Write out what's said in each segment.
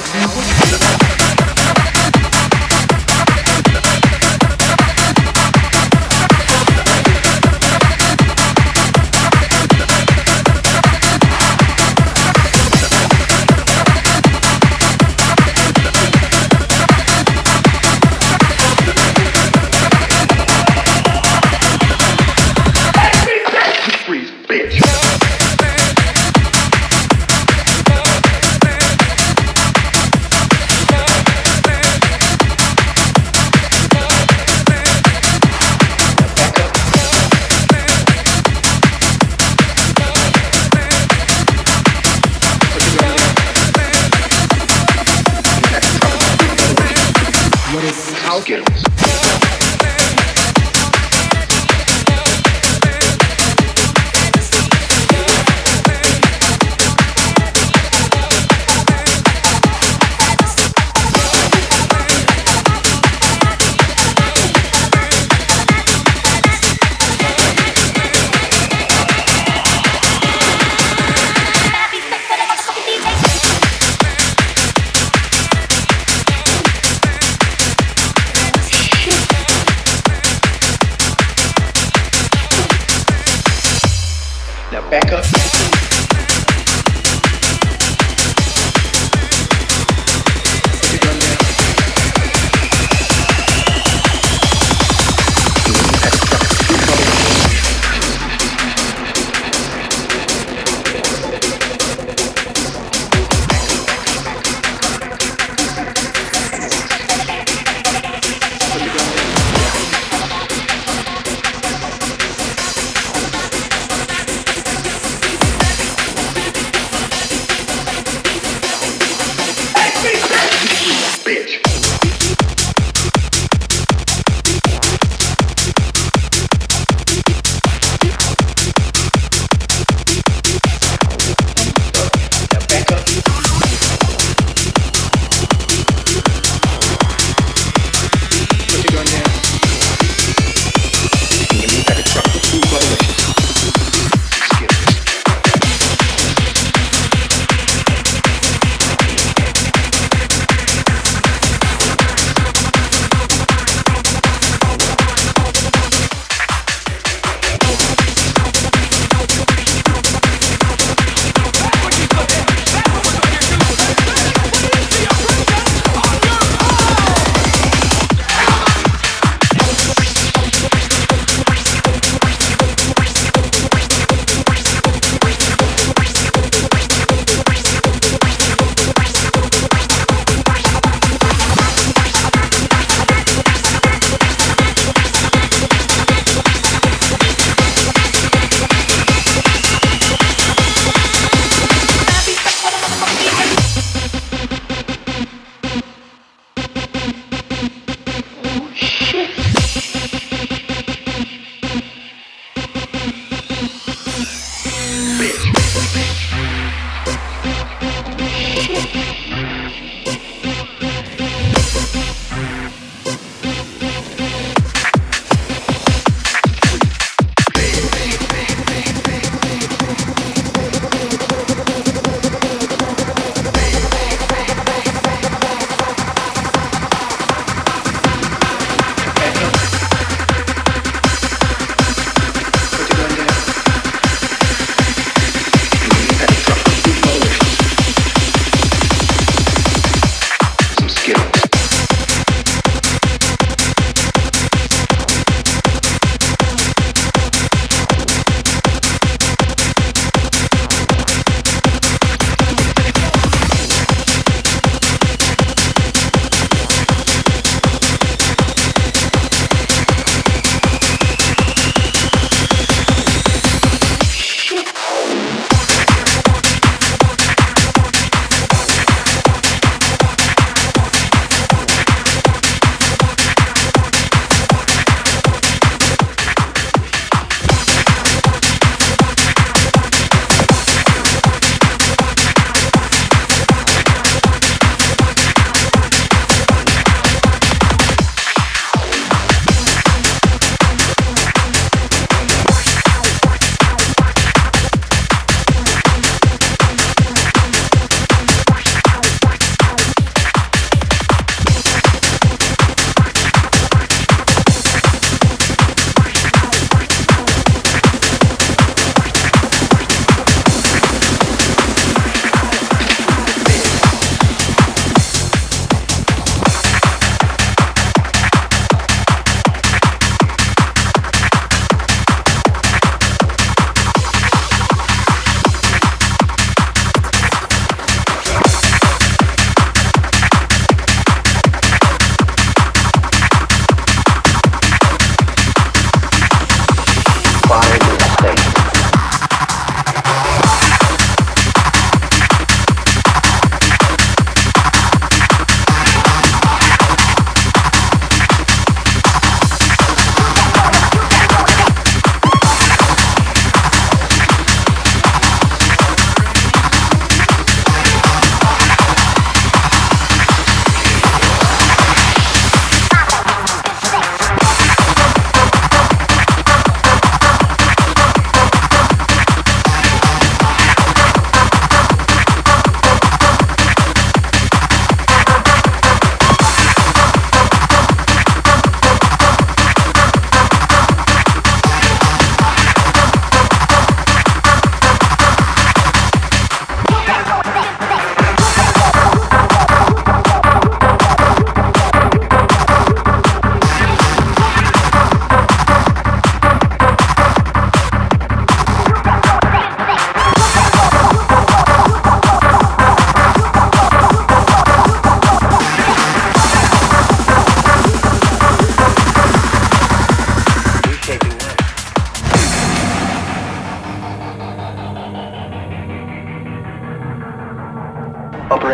house music?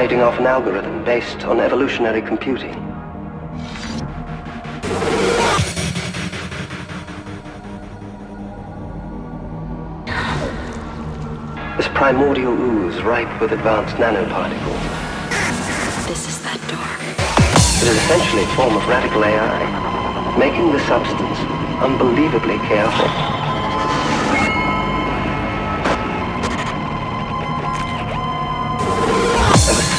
Operating off an algorithm based on evolutionary computing. This primordial ooze ripe with advanced nanoparticles. This is that door. It is essentially a form of radical AI, making the substance unbelievably chaotic.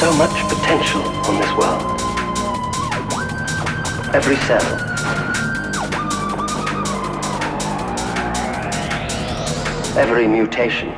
So much potential on this world. Every cell, every mutation.